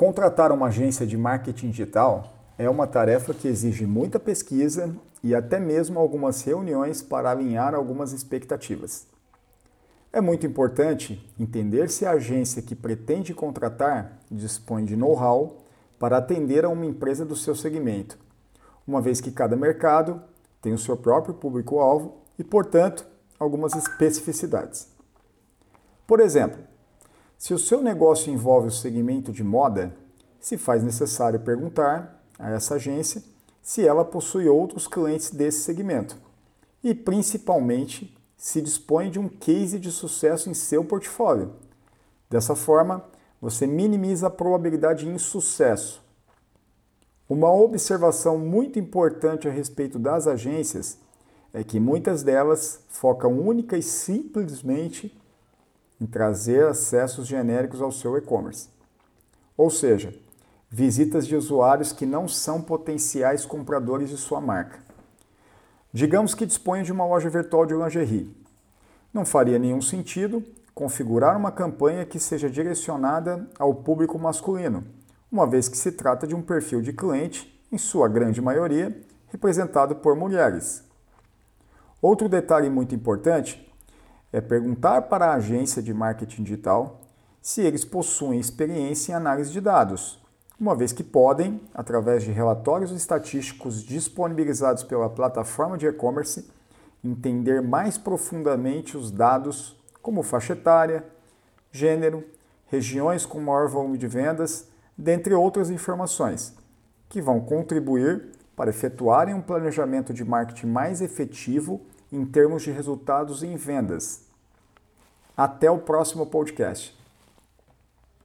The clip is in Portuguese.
Contratar uma agência de marketing digital é uma tarefa que exige muita pesquisa e até mesmo algumas reuniões para alinhar algumas expectativas. É muito importante entender se a agência que pretende contratar dispõe de know-how para atender a uma empresa do seu segmento, uma vez que cada mercado tem o seu próprio público-alvo e, portanto, algumas especificidades. Por exemplo, se o seu negócio envolve o segmento de moda, se faz necessário perguntar a essa agência se ela possui outros clientes desse segmento e, principalmente, se dispõe de um case de sucesso em seu portfólio. Dessa forma, você minimiza a probabilidade de insucesso. Uma observação muito importante a respeito das agências é que muitas delas focam única e simplesmente em trazer acessos genéricos ao seu e-commerce. Ou seja, visitas de usuários que não são potenciais compradores de sua marca. Digamos que disponha de uma loja virtual de lingerie. Não faria nenhum sentido configurar uma campanha que seja direcionada ao público masculino, uma vez que se trata de um perfil de cliente, em sua grande maioria, representado por mulheres. Outro detalhe muito importante é perguntar para a agência de marketing digital se eles possuem experiência em análise de dados, uma vez que podem, através de relatórios estatísticos disponibilizados pela plataforma de e-commerce, entender mais profundamente os dados como faixa etária, gênero, regiões com maior volume de vendas, dentre outras informações, que vão contribuir para efetuarem um planejamento de marketing mais efetivo em termos de resultados em vendas. Até o próximo podcast.